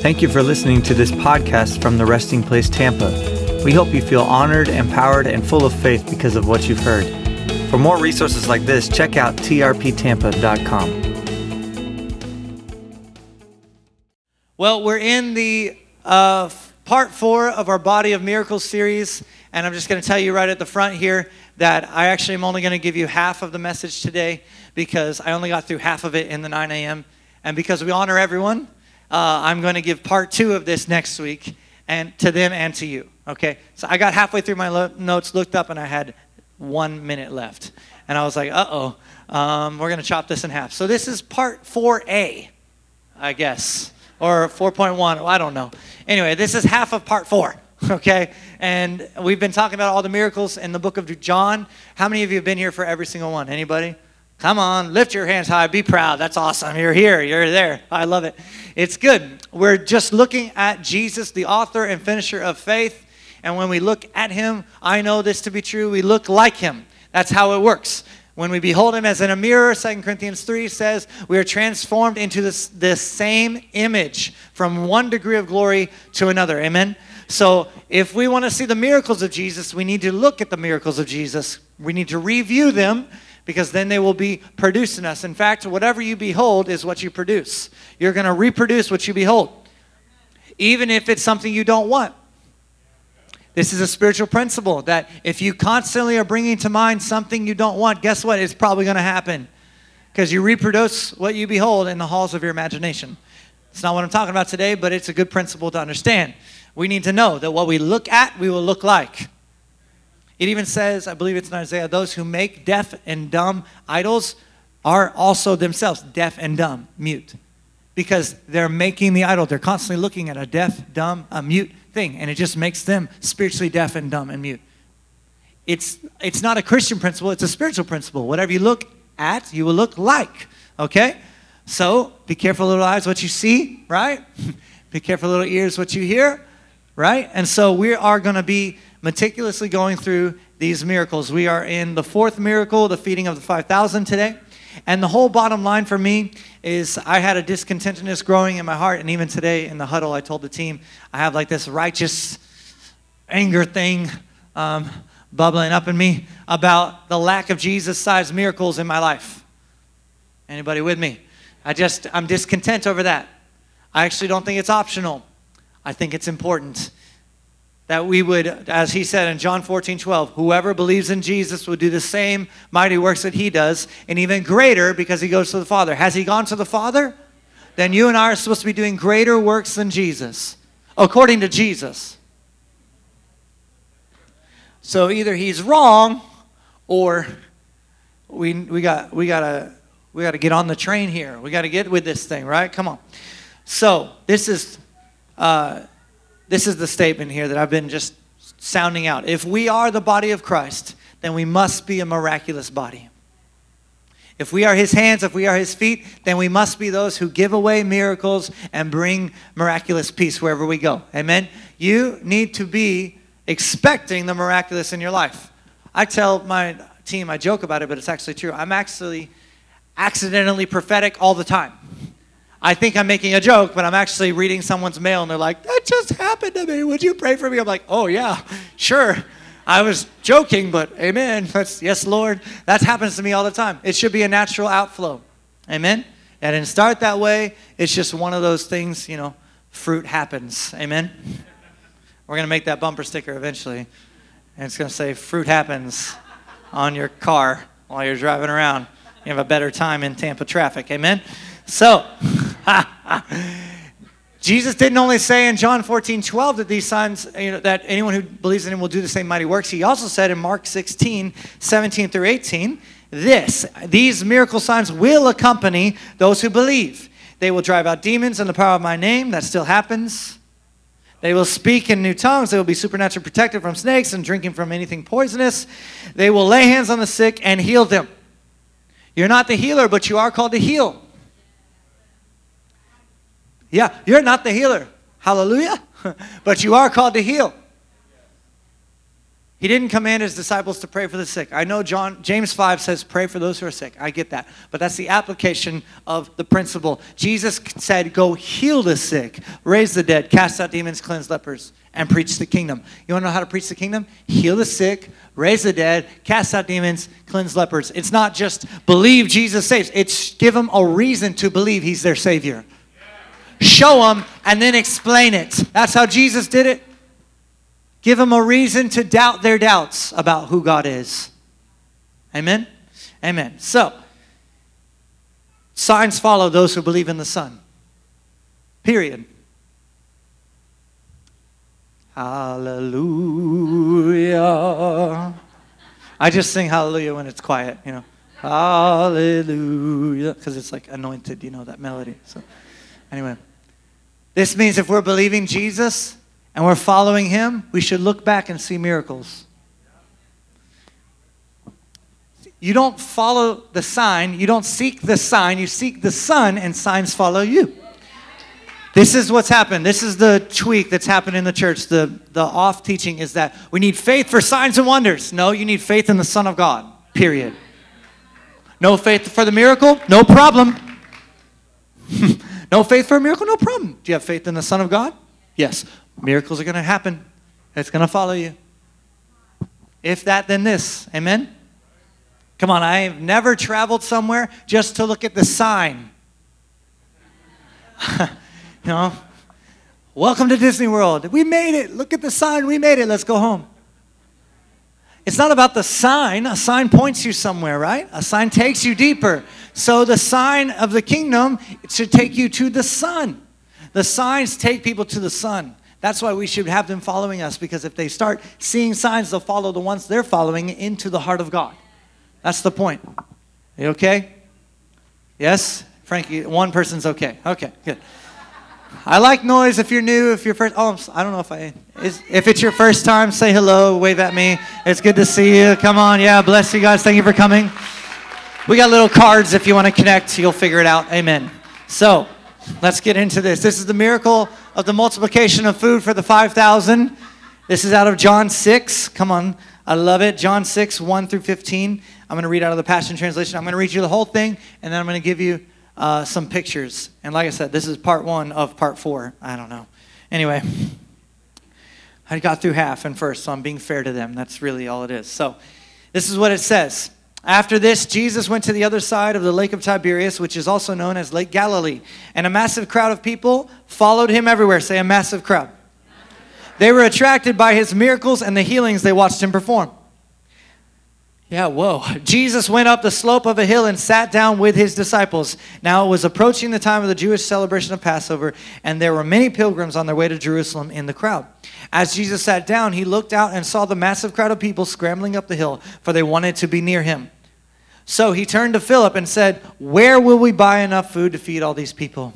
Thank you for listening to this podcast from the Resting Place Tampa. We hope you feel honored, empowered, and full of faith because of what you've heard. For more resources like this, check out trptampa.com. Well, we're in the uh, part four of our Body of Miracles series, and I'm just going to tell you right at the front here that I actually am only going to give you half of the message today because I only got through half of it in the 9 a.m. And because we honor everyone, uh, I'm going to give part two of this next week, and to them and to you. Okay, so I got halfway through my lo- notes, looked up, and I had one minute left, and I was like, "Uh oh, um, we're going to chop this in half." So this is part 4A, I guess, or 4.1. I don't know. Anyway, this is half of part four. Okay, and we've been talking about all the miracles in the book of John. How many of you have been here for every single one? Anybody? Come on, lift your hands high. Be proud. That's awesome. You're here. You're there. I love it. It's good. We're just looking at Jesus, the author and finisher of faith. And when we look at him, I know this to be true, we look like him. That's how it works. When we behold him as in a mirror, 2 Corinthians 3 says, we are transformed into this, this same image from one degree of glory to another. Amen? So if we want to see the miracles of Jesus, we need to look at the miracles of Jesus. We need to review them because then they will be producing us. In fact, whatever you behold is what you produce. You're going to reproduce what you behold, even if it's something you don't want. This is a spiritual principle that if you constantly are bringing to mind something you don't want, guess what? It's probably going to happen because you reproduce what you behold in the halls of your imagination. It's not what I'm talking about today, but it's a good principle to understand. We need to know that what we look at, we will look like. It even says, I believe it's in Isaiah, those who make deaf and dumb idols are also themselves deaf and dumb, mute. Because they're making the idol. They're constantly looking at a deaf, dumb, a mute thing, and it just makes them spiritually deaf and dumb and mute. It's, it's not a Christian principle, it's a spiritual principle. Whatever you look at, you will look like. Okay? So be careful, little eyes, what you see, right? be careful, little ears, what you hear, right? And so we are going to be meticulously going through these miracles. We are in the fourth miracle, the feeding of the 5,000 today. And the whole bottom line for me is I had a discontentedness growing in my heart. And even today in the huddle, I told the team I have like this righteous anger thing um, bubbling up in me about the lack of Jesus sized miracles in my life. Anybody with me? I just, I'm discontent over that. I actually don't think it's optional. I think it's important that we would, as he said in John 14, 12, whoever believes in Jesus will do the same mighty works that he does, and even greater because he goes to the Father. Has he gone to the Father? Then you and I are supposed to be doing greater works than Jesus, according to Jesus. So either he's wrong or we, we got we gotta we gotta get on the train here. We gotta get with this thing, right? Come on. So this is uh, this is the statement here that I've been just sounding out. If we are the body of Christ, then we must be a miraculous body. If we are his hands, if we are his feet, then we must be those who give away miracles and bring miraculous peace wherever we go. Amen? You need to be expecting the miraculous in your life. I tell my team, I joke about it, but it's actually true. I'm actually accidentally prophetic all the time. I think I'm making a joke, but I'm actually reading someone's mail and they're like, that just happened to me. Would you pray for me? I'm like, oh, yeah, sure. I was joking, but amen. That's, yes, Lord. That happens to me all the time. It should be a natural outflow. Amen. And didn't start that way. It's just one of those things, you know, fruit happens. Amen. We're going to make that bumper sticker eventually. And it's going to say, fruit happens on your car while you're driving around. You have a better time in Tampa traffic. Amen. So, Jesus didn't only say in John 14, 12 that these signs, you know, that anyone who believes in him will do the same mighty works. He also said in Mark 16, 17 through 18, this, these miracle signs will accompany those who believe. They will drive out demons in the power of my name. That still happens. They will speak in new tongues. They will be supernaturally protected from snakes and drinking from anything poisonous. They will lay hands on the sick and heal them. You're not the healer, but you are called to heal. Yeah, you're not the healer. Hallelujah. but you are called to heal. He didn't command his disciples to pray for the sick. I know John James 5 says pray for those who are sick. I get that. But that's the application of the principle. Jesus said go heal the sick, raise the dead, cast out demons, cleanse lepers, and preach the kingdom. You want to know how to preach the kingdom? Heal the sick, raise the dead, cast out demons, cleanse lepers. It's not just believe Jesus saves. It's give them a reason to believe he's their savior. Show them and then explain it. That's how Jesus did it. Give them a reason to doubt their doubts about who God is. Amen? Amen. So, signs follow those who believe in the Son. Period. Hallelujah. I just sing hallelujah when it's quiet, you know. Hallelujah. Because it's like anointed, you know, that melody. So, anyway. This means if we're believing Jesus, and we're following him, we should look back and see miracles. You don't follow the sign, you don't seek the sign, you seek the Son, and signs follow you. This is what's happened. This is the tweak that's happened in the church. The, the off teaching is that we need faith for signs and wonders. No, you need faith in the Son of God, period. No faith for the miracle? No problem. no faith for a miracle? No problem. Do you have faith in the Son of God? Yes. Miracles are going to happen. It's going to follow you. If that, then this. Amen? Come on, I have never traveled somewhere just to look at the sign. you know, welcome to Disney World. We made it. Look at the sign. We made it. Let's go home. It's not about the sign. A sign points you somewhere, right? A sign takes you deeper. So the sign of the kingdom should take you to the Son. The signs take people to the Son. That's why we should have them following us because if they start seeing signs, they'll follow the ones they're following into the heart of God. That's the point. You okay? Yes? Frankie, one person's okay. Okay, good. I like noise if you're new, if you're first. Oh, I don't know if I. Is, if it's your first time, say hello, wave at me. It's good to see you. Come on, yeah, bless you guys. Thank you for coming. We got little cards if you want to connect. You'll figure it out. Amen. So, let's get into this. This is the miracle of the multiplication of food for the 5,000. This is out of John 6. Come on. I love it. John 6, 1 through 15. I'm going to read out of the Passion Translation. I'm going to read you the whole thing, and then I'm going to give you uh, some pictures. And like I said, this is part one of part four. I don't know. Anyway, I got through half and first, so I'm being fair to them. That's really all it is. So, this is what it says. After this, Jesus went to the other side of the Lake of Tiberias, which is also known as Lake Galilee, and a massive crowd of people followed him everywhere. Say, a massive crowd. They were attracted by his miracles and the healings they watched him perform. Yeah, whoa. Jesus went up the slope of a hill and sat down with his disciples. Now it was approaching the time of the Jewish celebration of Passover, and there were many pilgrims on their way to Jerusalem in the crowd. As Jesus sat down, he looked out and saw the massive crowd of people scrambling up the hill, for they wanted to be near him. So he turned to Philip and said, Where will we buy enough food to feed all these people?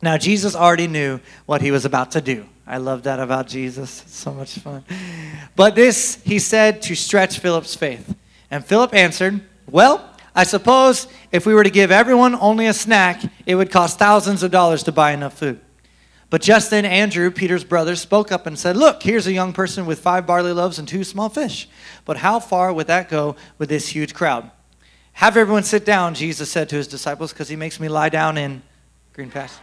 Now, Jesus already knew what he was about to do. I love that about Jesus. It's so much fun. But this he said to stretch Philip's faith. And Philip answered, Well, I suppose if we were to give everyone only a snack, it would cost thousands of dollars to buy enough food. But just then, Andrew, Peter's brother, spoke up and said, Look, here's a young person with five barley loaves and two small fish. But how far would that go with this huge crowd? Have everyone sit down, Jesus said to his disciples, because he makes me lie down in green pasture.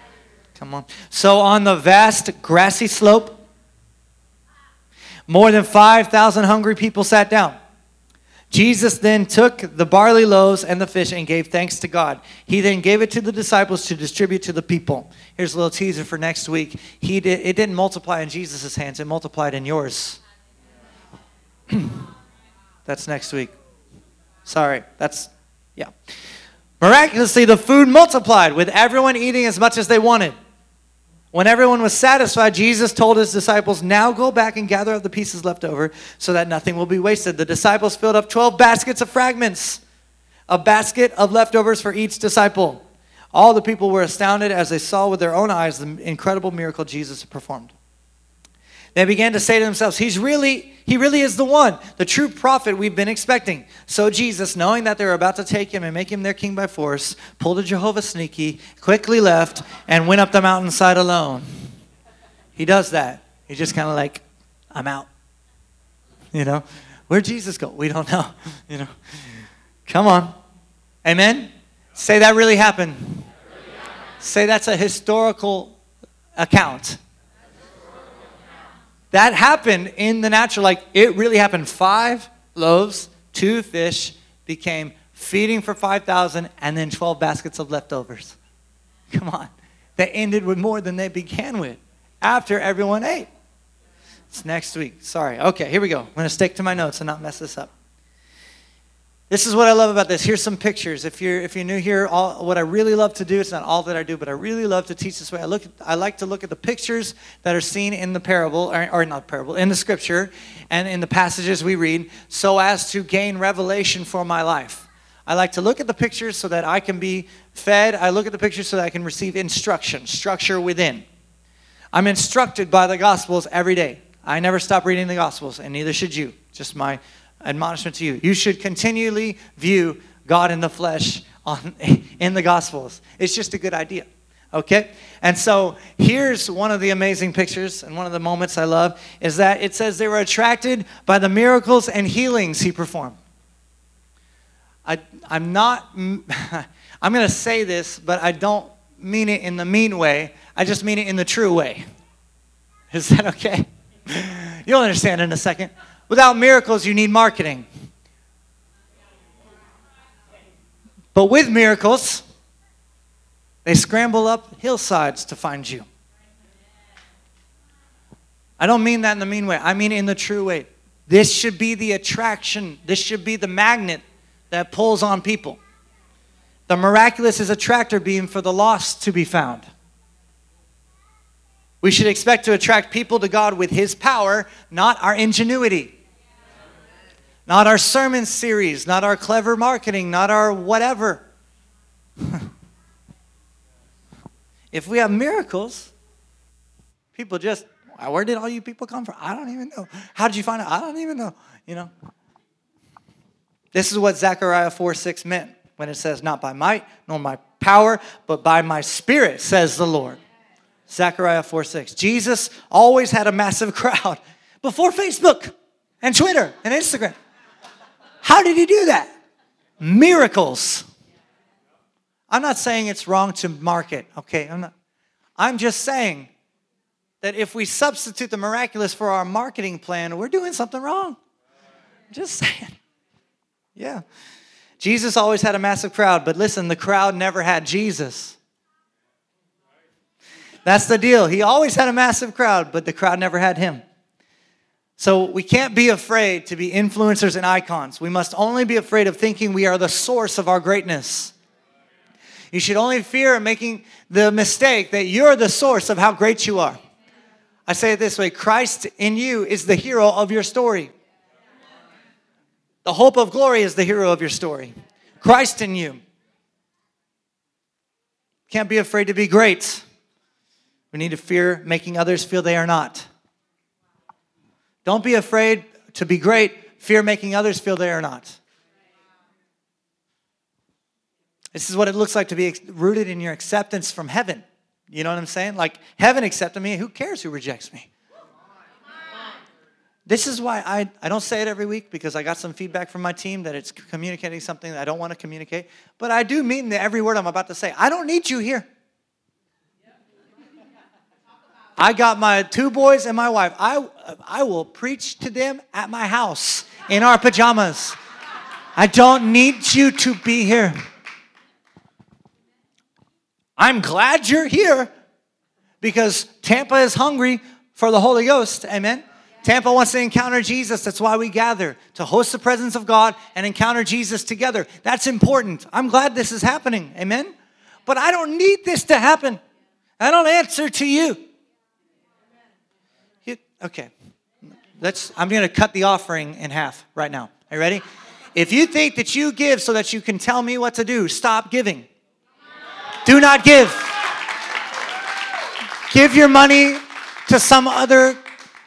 Come on. So on the vast grassy slope, more than 5,000 hungry people sat down. Jesus then took the barley loaves and the fish and gave thanks to God. He then gave it to the disciples to distribute to the people. Here's a little teaser for next week. He did, it didn't multiply in Jesus' hands, it multiplied in yours. that's next week. Sorry, that's yeah. Miraculously, the food multiplied with everyone eating as much as they wanted. When everyone was satisfied, Jesus told his disciples, Now go back and gather up the pieces left over so that nothing will be wasted. The disciples filled up 12 baskets of fragments, a basket of leftovers for each disciple. All the people were astounded as they saw with their own eyes the incredible miracle Jesus performed. They began to say to themselves, He's really, He really is the one, the true prophet we've been expecting. So Jesus, knowing that they were about to take him and make him their king by force, pulled a Jehovah sneaky, quickly left, and went up the mountainside alone. He does that. He's just kind of like, I'm out. You know, where'd Jesus go? We don't know. You know, come on. Amen? Say that really happened. Say that's a historical account. That happened in the natural. Like it really happened. Five loaves, two fish became feeding for 5,000 and then 12 baskets of leftovers. Come on. They ended with more than they began with after everyone ate. It's next week. Sorry. Okay, here we go. I'm going to stick to my notes and not mess this up. This is what I love about this. Here's some pictures. If you're if you're new here, all, what I really love to do, it's not all that I do, but I really love to teach this way. I look I like to look at the pictures that are seen in the parable, or, or not parable, in the scripture and in the passages we read, so as to gain revelation for my life. I like to look at the pictures so that I can be fed. I look at the pictures so that I can receive instruction, structure within. I'm instructed by the Gospels every day. I never stop reading the Gospels, and neither should you. Just my admonishment to you. You should continually view God in the flesh on, in the Gospels. It's just a good idea. Okay? And so here's one of the amazing pictures, and one of the moments I love is that it says they were attracted by the miracles and healings he performed. I, I'm not, I'm going to say this, but I don't mean it in the mean way. I just mean it in the true way. Is that okay? You'll understand in a second. Without miracles, you need marketing. But with miracles, they scramble up hillsides to find you. I don't mean that in the mean way, I mean in the true way. This should be the attraction, this should be the magnet that pulls on people. The miraculous is a tractor beam for the lost to be found. We should expect to attract people to God with His power, not our ingenuity. Not our sermon series, not our clever marketing, not our whatever. if we have miracles, people just, where did all you people come from? I don't even know. How did you find out? I don't even know. You know? This is what Zechariah 4 6 meant when it says, Not by might nor my power, but by my spirit, says the Lord. Zechariah 4 6. Jesus always had a massive crowd before Facebook and Twitter and Instagram. How did he do that? Miracles. I'm not saying it's wrong to market, okay? I'm not. I'm just saying that if we substitute the miraculous for our marketing plan, we're doing something wrong. Just saying. Yeah. Jesus always had a massive crowd, but listen, the crowd never had Jesus. That's the deal. He always had a massive crowd, but the crowd never had him. So we can't be afraid to be influencers and icons. We must only be afraid of thinking we are the source of our greatness. You should only fear making the mistake that you're the source of how great you are. I say it this way Christ in you is the hero of your story. The hope of glory is the hero of your story. Christ in you. Can't be afraid to be great. We need to fear making others feel they are not. Don't be afraid to be great, fear making others feel they are not. This is what it looks like to be rooted in your acceptance from heaven. You know what I'm saying? Like, heaven accepted me. Who cares who rejects me? This is why I, I don't say it every week because I got some feedback from my team that it's communicating something that I don't want to communicate. But I do mean every word I'm about to say. I don't need you here. I got my two boys and my wife. I, I will preach to them at my house in our pajamas. I don't need you to be here. I'm glad you're here because Tampa is hungry for the Holy Ghost. Amen. Tampa wants to encounter Jesus. That's why we gather to host the presence of God and encounter Jesus together. That's important. I'm glad this is happening. Amen. But I don't need this to happen. I don't answer to you. Okay. Let's I'm going to cut the offering in half right now. Are you ready? If you think that you give so that you can tell me what to do, stop giving. Do not give. Give your money to some other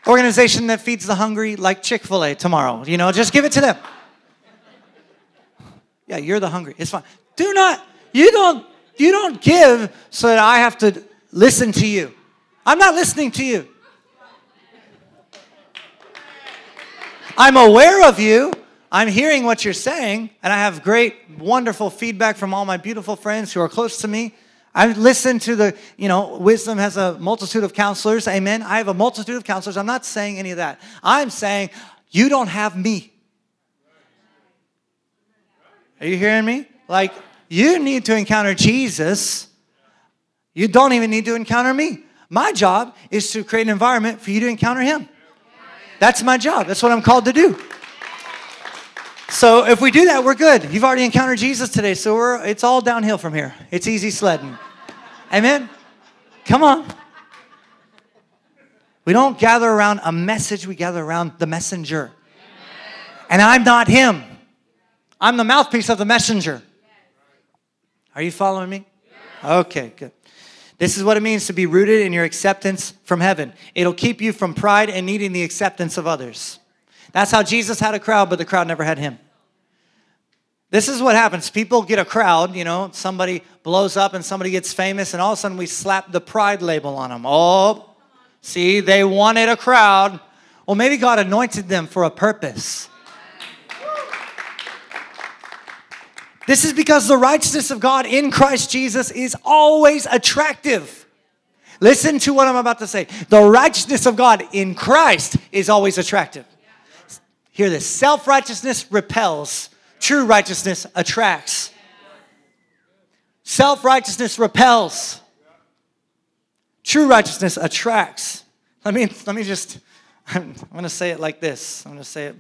organization that feeds the hungry, like Chick fil A tomorrow. You know, just give it to them. Yeah, you're the hungry. It's fine. Do not, you don't, you don't give so that I have to listen to you. I'm not listening to you. I'm aware of you. I'm hearing what you're saying, and I have great, wonderful feedback from all my beautiful friends who are close to me. I listen to the, you know, wisdom has a multitude of counselors. Amen. I have a multitude of counselors. I'm not saying any of that. I'm saying you don't have me. Are you hearing me? Like, you need to encounter Jesus. You don't even need to encounter me. My job is to create an environment for you to encounter Him. That's my job. That's what I'm called to do. So if we do that, we're good. You've already encountered Jesus today, so we're it's all downhill from here. It's easy sledding. Amen. Come on. We don't gather around a message, we gather around the messenger. And I'm not him. I'm the mouthpiece of the messenger. Are you following me? Okay, good. This is what it means to be rooted in your acceptance from heaven. It'll keep you from pride and needing the acceptance of others. That's how Jesus had a crowd, but the crowd never had him. This is what happens. People get a crowd, you know, somebody blows up and somebody gets famous, and all of a sudden we slap the pride label on them. Oh, see, they wanted a crowd. Well, maybe God anointed them for a purpose. This is because the righteousness of God in Christ Jesus is always attractive. Listen to what I'm about to say. The righteousness of God in Christ is always attractive. Hear this self righteousness repels True righteousness attracts. Self righteousness repels. True righteousness attracts. Let me, let me just, I'm going to say it like this. I'm going to say it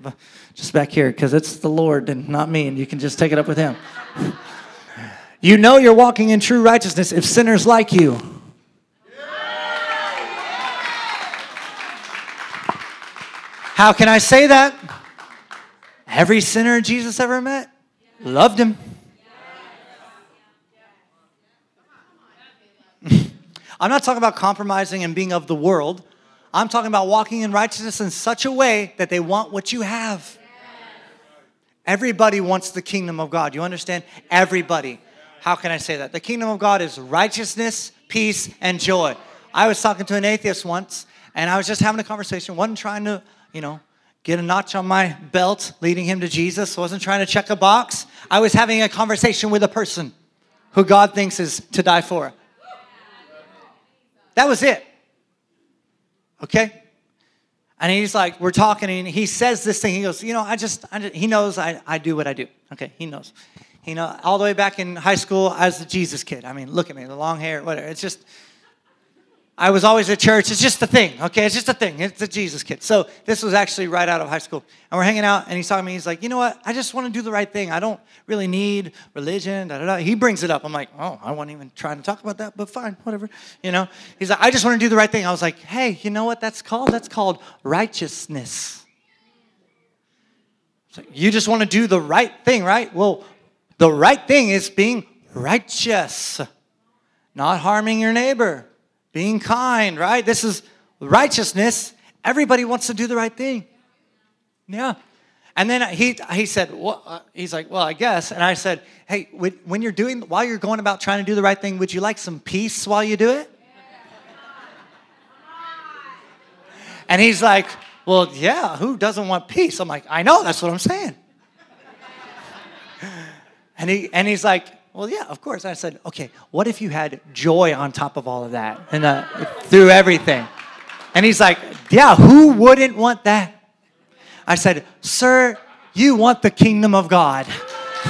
just back here because it's the Lord and not me, and you can just take it up with Him. you know you're walking in true righteousness if sinners like you. How can I say that? Every sinner Jesus ever met loved him. I'm not talking about compromising and being of the world. I'm talking about walking in righteousness in such a way that they want what you have. Everybody wants the kingdom of God. You understand? Everybody. How can I say that? The kingdom of God is righteousness, peace, and joy. I was talking to an atheist once, and I was just having a conversation, wasn't trying to, you know, get a notch on my belt leading him to Jesus. Wasn't trying to check a box. I was having a conversation with a person who God thinks is to die for. That was it. Okay? And he's like, we're talking, and he says this thing. He goes, You know, I just, I just he knows I, I do what I do. Okay, he knows. You know, all the way back in high school, I was the Jesus kid. I mean, look at me, the long hair, whatever. It's just, I was always at church. It's just a thing, okay? It's just a thing. It's a Jesus kid. So this was actually right out of high school. And we're hanging out, and he's talking to me. He's like, you know what? I just want to do the right thing. I don't really need religion. Da, da, da. He brings it up. I'm like, oh, I wasn't even trying to talk about that, but fine, whatever. You know? He's like, I just want to do the right thing. I was like, hey, you know what that's called? That's called righteousness. Like, you just want to do the right thing, right? Well, the right thing is being righteous, not harming your neighbor being kind, right? This is righteousness. Everybody wants to do the right thing. Yeah. And then he, he said, well, he's like, well, I guess. And I said, hey, when you're doing, while you're going about trying to do the right thing, would you like some peace while you do it? And he's like, well, yeah, who doesn't want peace? I'm like, I know, that's what I'm saying. and, he, and he's like, well, yeah, of course. I said, okay, what if you had joy on top of all of that and uh, through everything? And he's like, yeah, who wouldn't want that? I said, sir, you want the kingdom of God.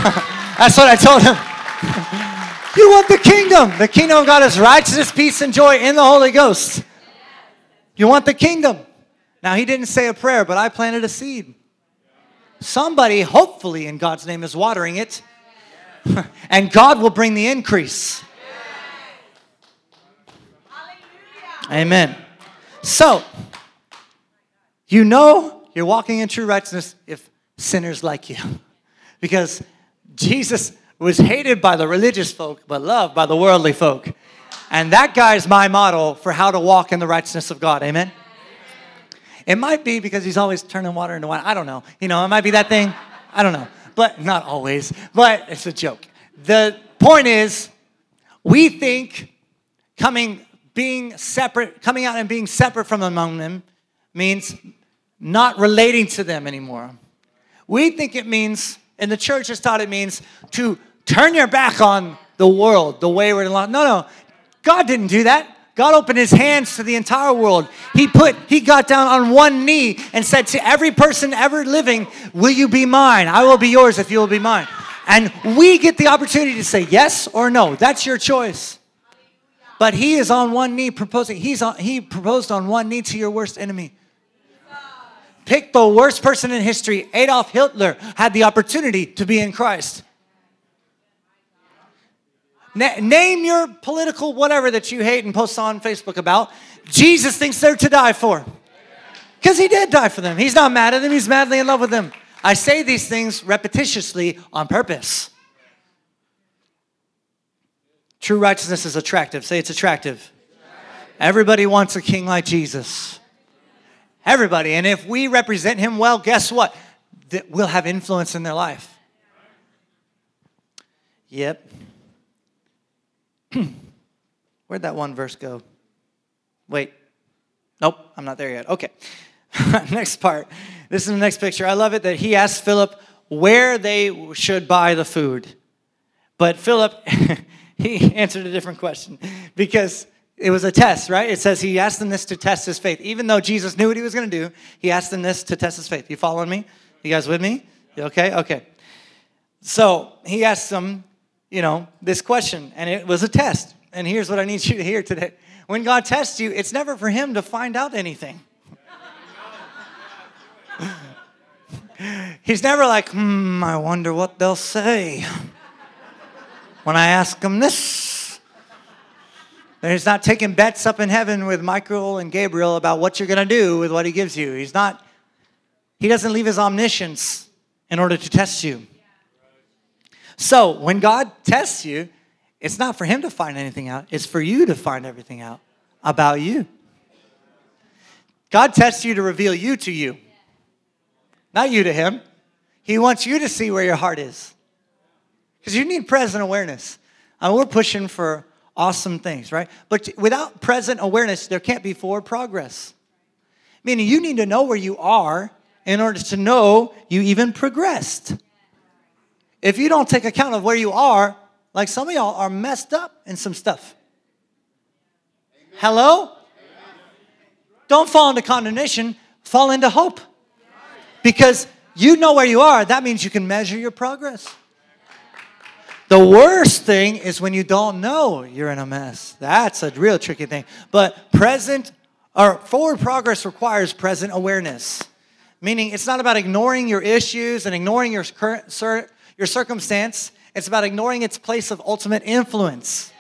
That's what I told him. you want the kingdom. The kingdom of God is righteousness, peace, and joy in the Holy Ghost. You want the kingdom. Now, he didn't say a prayer, but I planted a seed. Somebody, hopefully, in God's name, is watering it and God will bring the increase. Amen. So, you know you're walking in true righteousness if sinners like you. Because Jesus was hated by the religious folk, but loved by the worldly folk. And that guy is my model for how to walk in the righteousness of God. Amen. It might be because he's always turning water into wine. I don't know. You know, it might be that thing. I don't know but not always, but it's a joke. The point is, we think coming, being separate, coming out and being separate from among them means not relating to them anymore. We think it means, and the church has taught it means to turn your back on the world, the wayward and lost. No, no. God didn't do that. God opened his hands to the entire world. He put, he got down on one knee and said to every person ever living, Will you be mine? I will be yours if you will be mine. And we get the opportunity to say yes or no. That's your choice. But he is on one knee proposing. He's on, he proposed on one knee to your worst enemy. Pick the worst person in history. Adolf Hitler had the opportunity to be in Christ. Na- name your political whatever that you hate and post on Facebook about. Jesus thinks they're to die for. Because he did die for them. He's not mad at them, he's madly in love with them. I say these things repetitiously on purpose. True righteousness is attractive. Say it's attractive. Everybody wants a king like Jesus. Everybody. And if we represent him well, guess what? We'll have influence in their life. Yep. Where'd that one verse go? Wait. Nope, I'm not there yet. Okay. next part. This is the next picture. I love it that he asked Philip where they should buy the food. But Philip, he answered a different question because it was a test, right? It says he asked them this to test his faith. Even though Jesus knew what he was going to do, he asked them this to test his faith. You following me? You guys with me? Okay? Okay. So he asked them, you know, this question, and it was a test. And here's what I need you to hear today. When God tests you, it's never for him to find out anything. He's never like, hmm, I wonder what they'll say when I ask them this. He's not taking bets up in heaven with Michael and Gabriel about what you're going to do with what he gives you. He's not, he doesn't leave his omniscience in order to test you. So when God tests you, it's not for him to find anything out, it's for you to find everything out about you. God tests you to reveal you to you, not you to him. He wants you to see where your heart is. Because you need present awareness. I mean, we're pushing for awesome things, right? But without present awareness, there can't be forward progress. Meaning, you need to know where you are in order to know you even progressed. If you don't take account of where you are, like some of y'all are messed up in some stuff. Hello? Don't fall into condemnation, fall into hope. Because you know where you are, that means you can measure your progress. The worst thing is when you don't know you're in a mess. That's a real tricky thing. But present or forward progress requires present awareness. Meaning it's not about ignoring your issues and ignoring your current your circumstance. It's about ignoring its place of ultimate influence.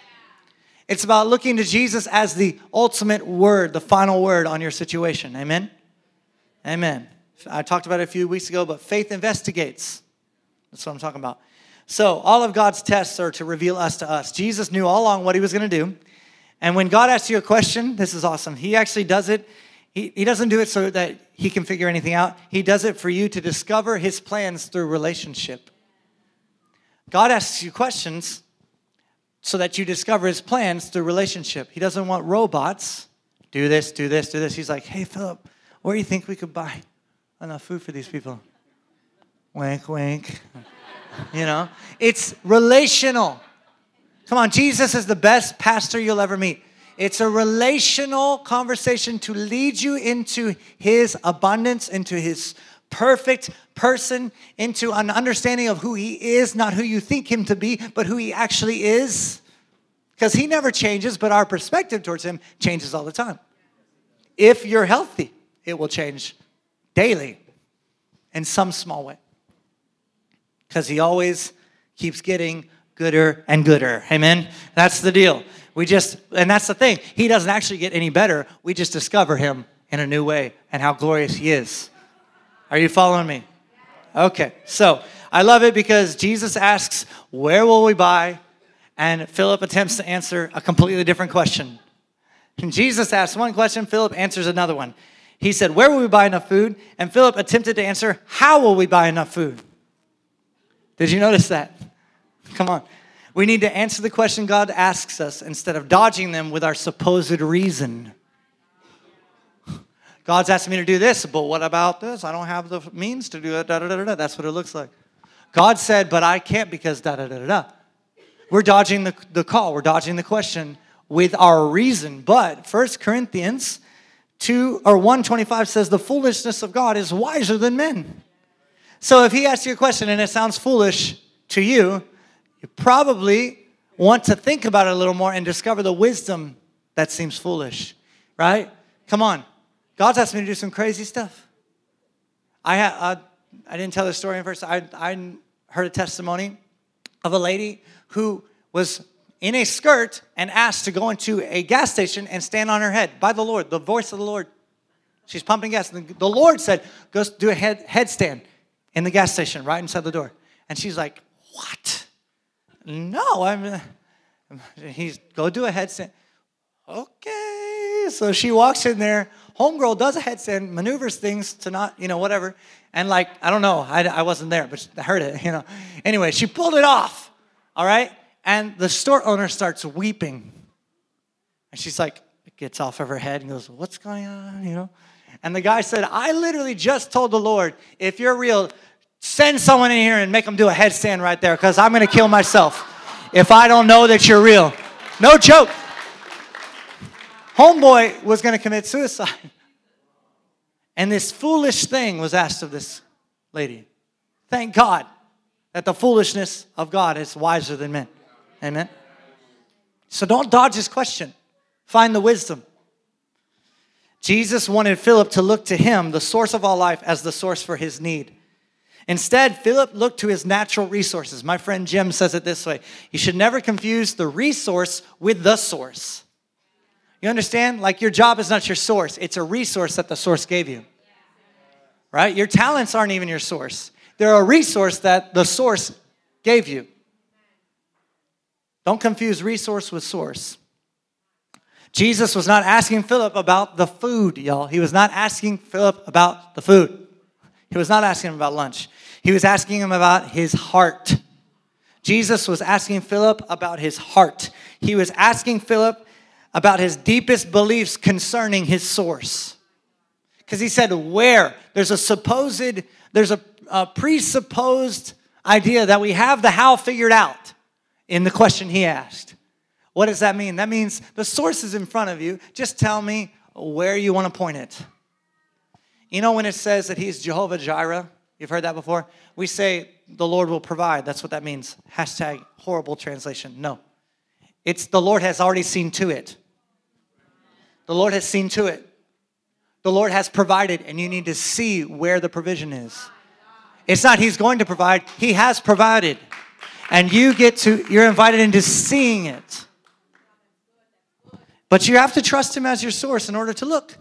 It's about looking to Jesus as the ultimate word, the final word on your situation. Amen? Amen. I talked about it a few weeks ago, but faith investigates. That's what I'm talking about. So, all of God's tests are to reveal us to us. Jesus knew all along what he was going to do. And when God asks you a question, this is awesome. He actually does it. He, he doesn't do it so that he can figure anything out, he does it for you to discover his plans through relationship. God asks you questions so that you discover his plans through relationship. He doesn't want robots. Do this, do this, do this. He's like, hey, Philip, where do you think we could buy enough food for these people? Wink, wink. You know, it's relational. Come on, Jesus is the best pastor you'll ever meet. It's a relational conversation to lead you into his abundance, into his perfect person, into an understanding of who he is, not who you think him to be, but who he actually is. Because he never changes, but our perspective towards him changes all the time. If you're healthy, it will change daily in some small way because he always keeps getting gooder and gooder. Amen? That's the deal. We just, and that's the thing. He doesn't actually get any better. We just discover him in a new way and how glorious he is. Are you following me? Okay, so I love it because Jesus asks, Where will we buy? And Philip attempts to answer a completely different question. And Jesus asks one question, Philip answers another one. He said, Where will we buy enough food? And Philip attempted to answer, How will we buy enough food? Did you notice that? Come on. We need to answer the question God asks us instead of dodging them with our supposed reason. God's asking me to do this, but what about this? I don't have the means to do it. Da, da, da, da. That's what it looks like. God said, but I can't because da da da da da. We're dodging the, the call, we're dodging the question with our reason. But First Corinthians 2 or 125 says the foolishness of God is wiser than men. So if he asks you a question and it sounds foolish to you, you probably want to think about it a little more and discover the wisdom that seems foolish, right? Come on. God's asked me to do some crazy stuff. I, uh, I didn't tell the story in first. I, I heard a testimony of a lady who was in a skirt and asked to go into a gas station and stand on her head by the Lord, the voice of the Lord. She's pumping gas. And the Lord said, Go do a head, headstand in the gas station right inside the door. And she's like, What? No, I'm. He's go do a headstand. Okay. So she walks in there. Homegirl does a headstand, maneuvers things to not, you know, whatever. And like, I don't know, I, I wasn't there, but I heard it, you know. Anyway, she pulled it off, all right? And the store owner starts weeping. And she's like, it gets off of her head and goes, What's going on, you know? And the guy said, I literally just told the Lord, if you're real, send someone in here and make them do a headstand right there because I'm going to kill myself if I don't know that you're real. No joke. Homeboy was going to commit suicide. And this foolish thing was asked of this lady. Thank God that the foolishness of God is wiser than men. Amen. So don't dodge his question. Find the wisdom. Jesus wanted Philip to look to him, the source of all life, as the source for his need. Instead, Philip looked to his natural resources. My friend Jim says it this way You should never confuse the resource with the source. You understand? Like your job is not your source, it's a resource that the source gave you. Right? Your talents aren't even your source, they're a resource that the source gave you. Don't confuse resource with source. Jesus was not asking Philip about the food, y'all. He was not asking Philip about the food. He was not asking him about lunch. He was asking him about his heart. Jesus was asking Philip about his heart. He was asking Philip about his deepest beliefs concerning his source. Because he said, Where? There's a supposed, there's a, a, presupposed idea that we have the how figured out in the question he asked. What does that mean? That means the source is in front of you. Just tell me where you want to point it. You know, when it says that he's Jehovah Jireh, you've heard that before? We say the Lord will provide. That's what that means. Hashtag horrible translation. No. It's the Lord has already seen to it. The Lord has seen to it. The Lord has provided, and you need to see where the provision is. It's not He's going to provide, He has provided. And you get to, you're invited into seeing it. But you have to trust Him as your source in order to look.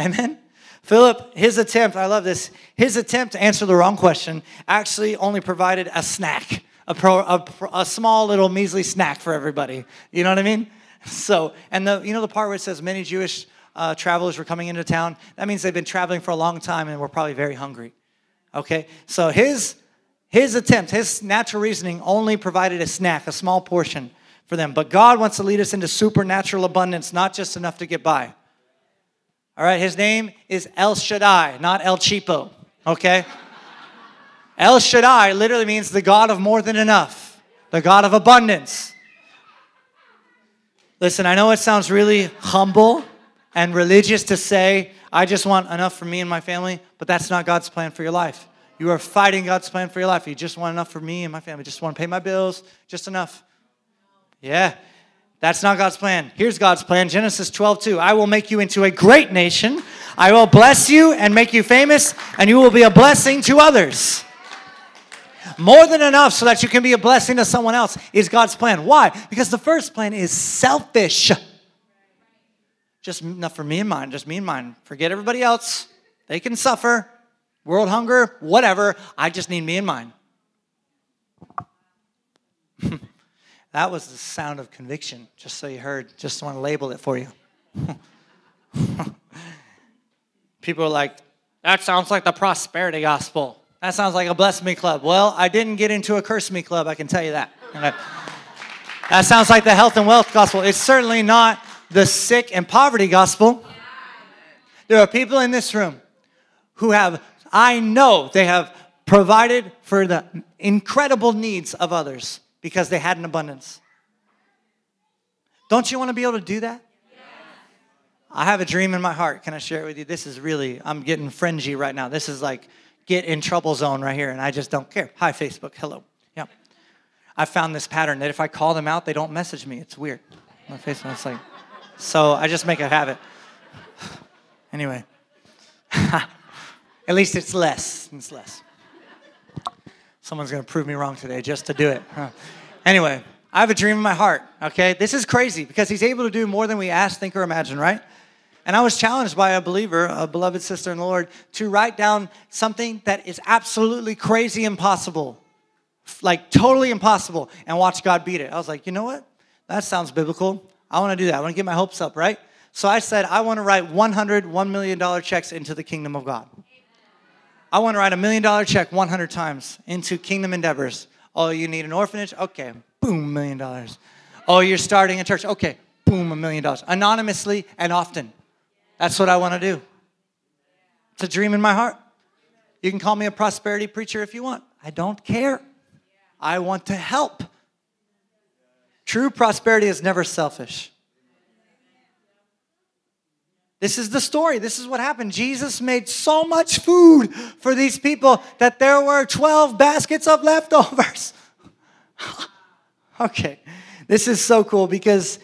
Amen? Philip, his attempt, I love this, his attempt to answer the wrong question actually only provided a snack, a, pro, a, a small little measly snack for everybody. You know what I mean? So, and the, you know the part where it says many Jewish uh, travelers were coming into town? That means they've been traveling for a long time and were probably very hungry. Okay? So his, his attempt, his natural reasoning only provided a snack, a small portion for them. But God wants to lead us into supernatural abundance, not just enough to get by. All right, his name is El Shaddai, not El Cheapo, okay? El Shaddai literally means the God of more than enough, the God of abundance. Listen, I know it sounds really humble and religious to say, I just want enough for me and my family, but that's not God's plan for your life. You are fighting God's plan for your life. You just want enough for me and my family, just want to pay my bills, just enough. Yeah, that's not God's plan. Here's God's plan Genesis 12, 2. I will make you into a great nation. I will bless you and make you famous, and you will be a blessing to others. More than enough so that you can be a blessing to someone else is God's plan. Why? Because the first plan is selfish. Just enough for me and mine, just me and mine. Forget everybody else. They can suffer, world hunger, whatever. I just need me and mine. That was the sound of conviction, just so you heard. Just want to label it for you. People are like, that sounds like the prosperity gospel. That sounds like a bless me club. Well, I didn't get into a curse me club, I can tell you that. that sounds like the health and wealth gospel. It's certainly not the sick and poverty gospel. There are people in this room who have, I know they have provided for the incredible needs of others because they had an abundance. Don't you want to be able to do that? I have a dream in my heart. Can I share it with you? This is really, I'm getting fringy right now. This is like get in trouble zone right here, and I just don't care. Hi, Facebook. Hello. Yeah. I found this pattern that if I call them out, they don't message me. It's weird. My Facebook, it's like, so I just make a habit. Anyway, at least it's less. It's less. Someone's going to prove me wrong today just to do it. Anyway, I have a dream in my heart, okay? This is crazy because he's able to do more than we ask, think, or imagine, right? And I was challenged by a believer, a beloved sister in the Lord, to write down something that is absolutely crazy impossible, like totally impossible, and watch God beat it. I was like, you know what? That sounds biblical. I want to do that. I want to get my hopes up, right? So I said, I want to write 100 $1 million checks into the kingdom of God. I want to write a million dollar check 100 times into kingdom endeavors. Oh, you need an orphanage? Okay, boom, million dollars. Oh, you're starting a church? Okay, boom, a million dollars. Anonymously and often. That's what I want to do. It's a dream in my heart. You can call me a prosperity preacher if you want. I don't care. I want to help. True prosperity is never selfish. This is the story. This is what happened. Jesus made so much food for these people that there were 12 baskets of leftovers. okay, this is so cool because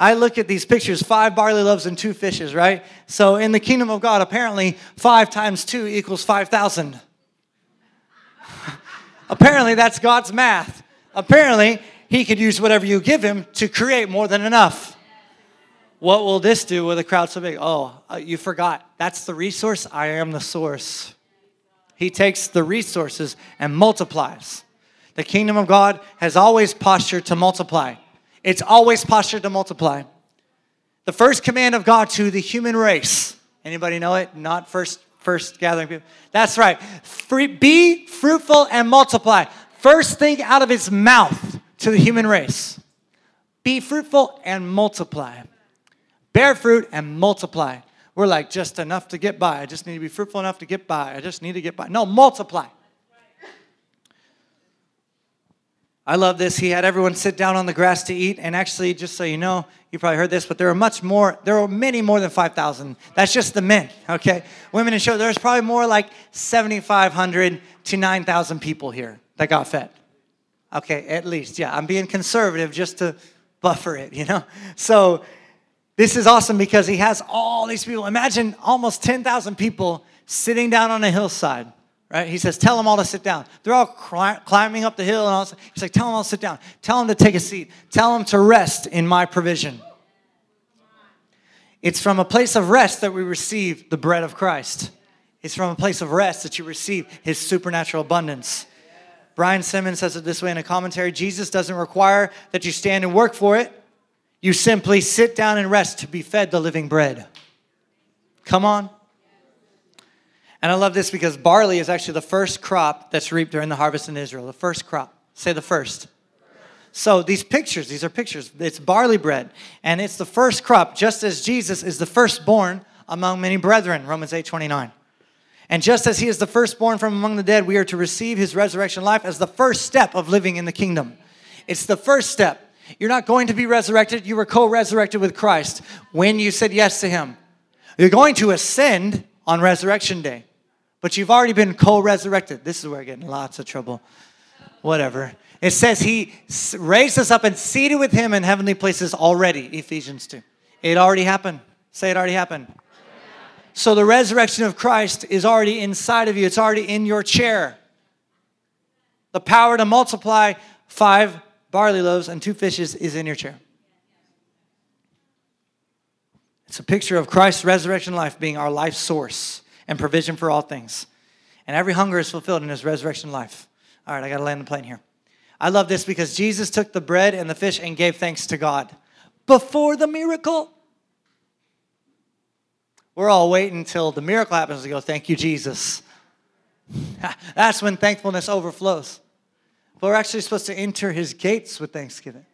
I look at these pictures five barley loaves and two fishes, right? So in the kingdom of God, apparently five times two equals 5,000. apparently, that's God's math. Apparently, He could use whatever you give Him to create more than enough. What will this do with a crowd so big? Oh, uh, you forgot. That's the resource. I am the source. He takes the resources and multiplies. The kingdom of God has always postured to multiply. It's always postured to multiply. The first command of God to the human race. Anybody know it? Not first first gathering people. That's right. Free, be fruitful and multiply. First thing out of his mouth to the human race. Be fruitful and multiply bear fruit and multiply. We're like, just enough to get by. I just need to be fruitful enough to get by. I just need to get by. No, multiply. I love this. He had everyone sit down on the grass to eat. And actually, just so you know, you probably heard this, but there are much more, there are many more than 5,000. That's just the men, okay? Women and children, there's probably more like 7,500 to 9,000 people here that got fed. Okay, at least, yeah. I'm being conservative just to buffer it, you know? So this is awesome because he has all these people. Imagine almost 10,000 people sitting down on a hillside, right? He says, Tell them all to sit down. They're all climbing up the hill and all. He's like, Tell them all to sit down. Tell them to take a seat. Tell them to rest in my provision. It's from a place of rest that we receive the bread of Christ. It's from a place of rest that you receive his supernatural abundance. Brian Simmons says it this way in a commentary Jesus doesn't require that you stand and work for it. You simply sit down and rest to be fed the living bread. Come on. And I love this because barley is actually the first crop that's reaped during the harvest in Israel. The first crop. Say the first. So these pictures, these are pictures. It's barley bread, and it's the first crop, just as Jesus is the firstborn among many brethren, Romans 8 29. And just as he is the firstborn from among the dead, we are to receive his resurrection life as the first step of living in the kingdom. It's the first step. You're not going to be resurrected. You were co resurrected with Christ when you said yes to Him. You're going to ascend on resurrection day, but you've already been co resurrected. This is where I get in lots of trouble. Whatever. It says He raised us up and seated with Him in heavenly places already, Ephesians 2. It already happened. Say it already happened. So the resurrection of Christ is already inside of you, it's already in your chair. The power to multiply five barley loaves and two fishes is in your chair. It's a picture of Christ's resurrection life being our life source and provision for all things. And every hunger is fulfilled in his resurrection life. All right, I got to land the plane here. I love this because Jesus took the bread and the fish and gave thanks to God before the miracle. We're all waiting until the miracle happens to go, Thank you, Jesus. That's when thankfulness overflows. But we're actually supposed to enter his gates with thanksgiving.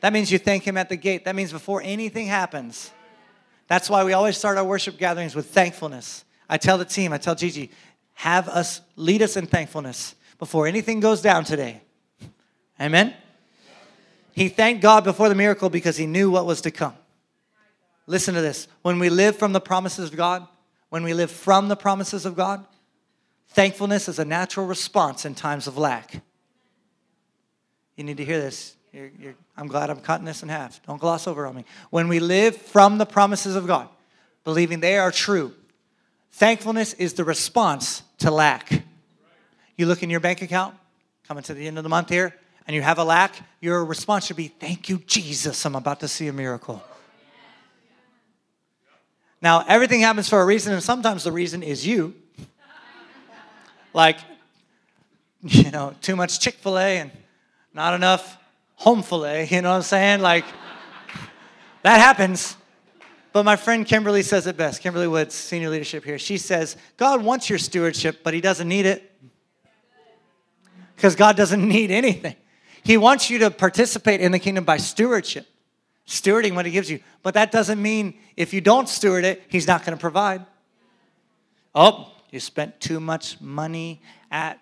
That means you thank him at the gate. That means before anything happens, That's why we always start our worship gatherings with thankfulness. I tell the team, I tell Gigi, have us lead us in thankfulness before anything goes down today. Amen? He thanked God before the miracle because he knew what was to come. Listen to this. When we live from the promises of God, when we live from the promises of God, thankfulness is a natural response in times of lack. You need to hear this. You're, you're, I'm glad I'm cutting this in half. Don't gloss over on me. When we live from the promises of God, believing they are true, thankfulness is the response to lack. You look in your bank account, coming to the end of the month here, and you have a lack, your response should be, Thank you, Jesus, I'm about to see a miracle. Now, everything happens for a reason, and sometimes the reason is you. like, you know, too much Chick fil A and not enough home filet, you know what I'm saying? Like, that happens. But my friend Kimberly says it best. Kimberly Woods, senior leadership here. She says, God wants your stewardship, but He doesn't need it. Because God doesn't need anything. He wants you to participate in the kingdom by stewardship, stewarding what He gives you. But that doesn't mean if you don't steward it, He's not going to provide. Oh, you spent too much money at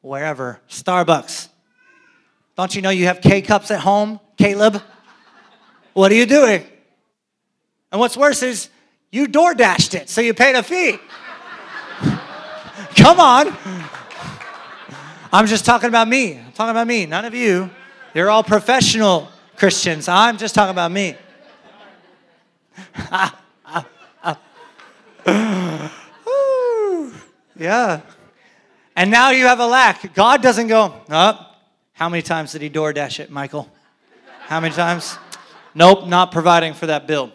wherever, Starbucks. Don't you know you have K cups at home, Caleb? What are you doing? And what's worse is you door dashed it, so you paid a fee. Come on. I'm just talking about me. I'm talking about me, none of you. You're all professional Christians. I'm just talking about me. yeah. And now you have a lack. God doesn't go, oh, how many times did he door dash it, Michael? How many times? Nope, not providing for that bill.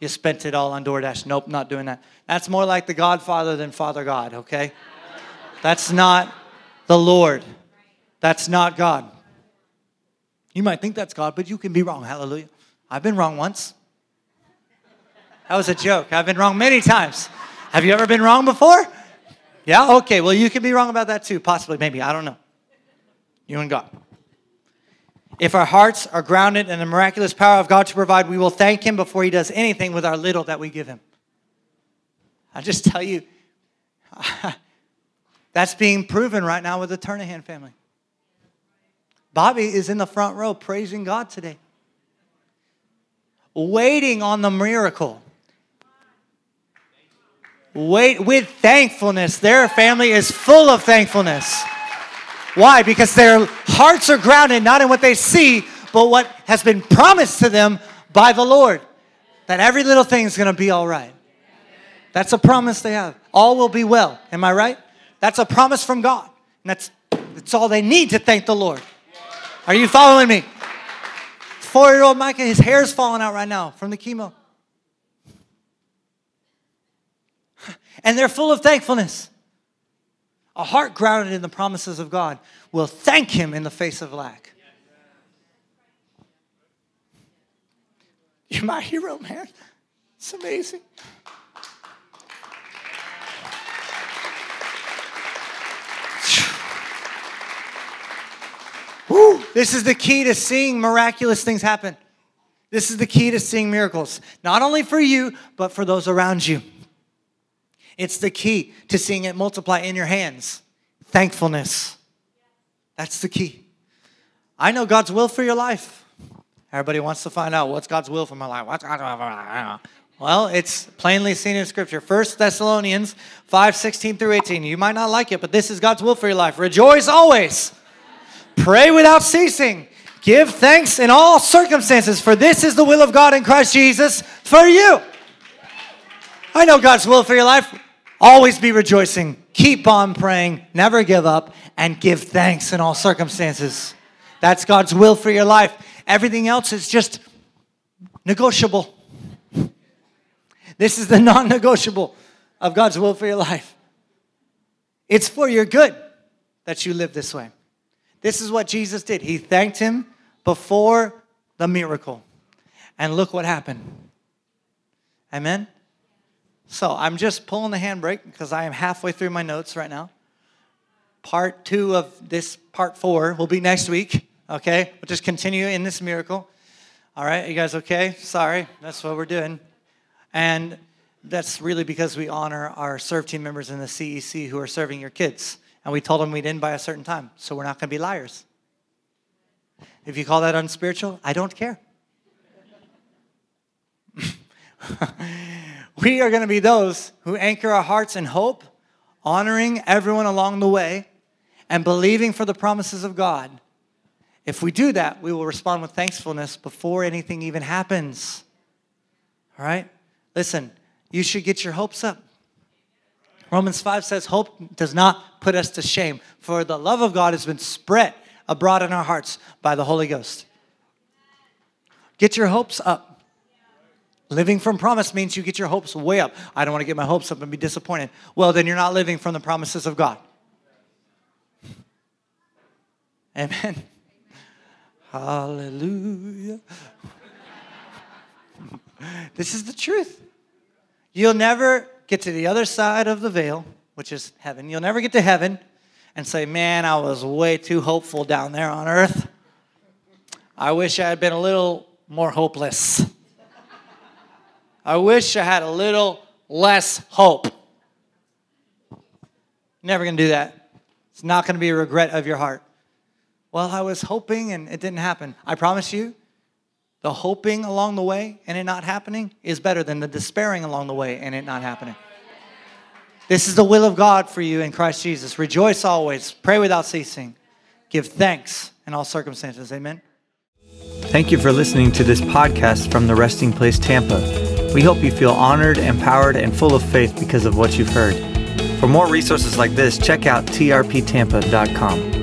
You spent it all on DoorDash. Nope, not doing that. That's more like the Godfather than Father God, okay? That's not the Lord. That's not God. You might think that's God, but you can be wrong. Hallelujah. I've been wrong once. That was a joke. I've been wrong many times. Have you ever been wrong before? Yeah? Okay, well, you can be wrong about that too, possibly, maybe. I don't know. You and God. If our hearts are grounded in the miraculous power of God to provide, we will thank Him before He does anything with our little that we give Him. I just tell you, that's being proven right now with the Turnahan family. Bobby is in the front row praising God today, waiting on the miracle. Wait with thankfulness. Their family is full of thankfulness. Why? Because their hearts are grounded not in what they see, but what has been promised to them by the Lord. That every little thing is going to be all right. That's a promise they have. All will be well. Am I right? That's a promise from God. And that's, that's all they need to thank the Lord. Are you following me? Four year old Micah, his hair's falling out right now from the chemo. And they're full of thankfulness. A heart grounded in the promises of God will thank Him in the face of lack. You're my hero, man. It's amazing. Woo, this is the key to seeing miraculous things happen. This is the key to seeing miracles, not only for you, but for those around you. It's the key to seeing it multiply in your hands. Thankfulness. That's the key. I know God's will for your life. Everybody wants to find out what's God's will for my life. What's God's will for my life? Well, it's plainly seen in Scripture. 1 Thessalonians 5 16 through 18. You might not like it, but this is God's will for your life. Rejoice always, pray without ceasing, give thanks in all circumstances, for this is the will of God in Christ Jesus for you. I know God's will for your life. Always be rejoicing. Keep on praying. Never give up. And give thanks in all circumstances. That's God's will for your life. Everything else is just negotiable. This is the non negotiable of God's will for your life. It's for your good that you live this way. This is what Jesus did. He thanked him before the miracle. And look what happened. Amen? So I'm just pulling the handbrake because I am halfway through my notes right now. Part two of this part four will be next week. Okay, we'll just continue in this miracle. All right, you guys okay? Sorry, that's what we're doing. And that's really because we honor our serve team members in the CEC who are serving your kids. And we told them we'd end by a certain time, so we're not going to be liars. If you call that unspiritual, I don't care. we are going to be those who anchor our hearts in hope, honoring everyone along the way, and believing for the promises of God. If we do that, we will respond with thankfulness before anything even happens. All right? Listen, you should get your hopes up. Romans 5 says, Hope does not put us to shame, for the love of God has been spread abroad in our hearts by the Holy Ghost. Get your hopes up. Living from promise means you get your hopes way up. I don't want to get my hopes up and be disappointed. Well, then you're not living from the promises of God. Amen. Hallelujah. this is the truth. You'll never get to the other side of the veil, which is heaven. You'll never get to heaven and say, Man, I was way too hopeful down there on earth. I wish I had been a little more hopeless. I wish I had a little less hope. Never gonna do that. It's not gonna be a regret of your heart. Well, I was hoping and it didn't happen. I promise you, the hoping along the way and it not happening is better than the despairing along the way and it not happening. This is the will of God for you in Christ Jesus. Rejoice always, pray without ceasing, give thanks in all circumstances. Amen. Thank you for listening to this podcast from the Resting Place Tampa. We hope you feel honored, empowered, and full of faith because of what you've heard. For more resources like this, check out trptampa.com.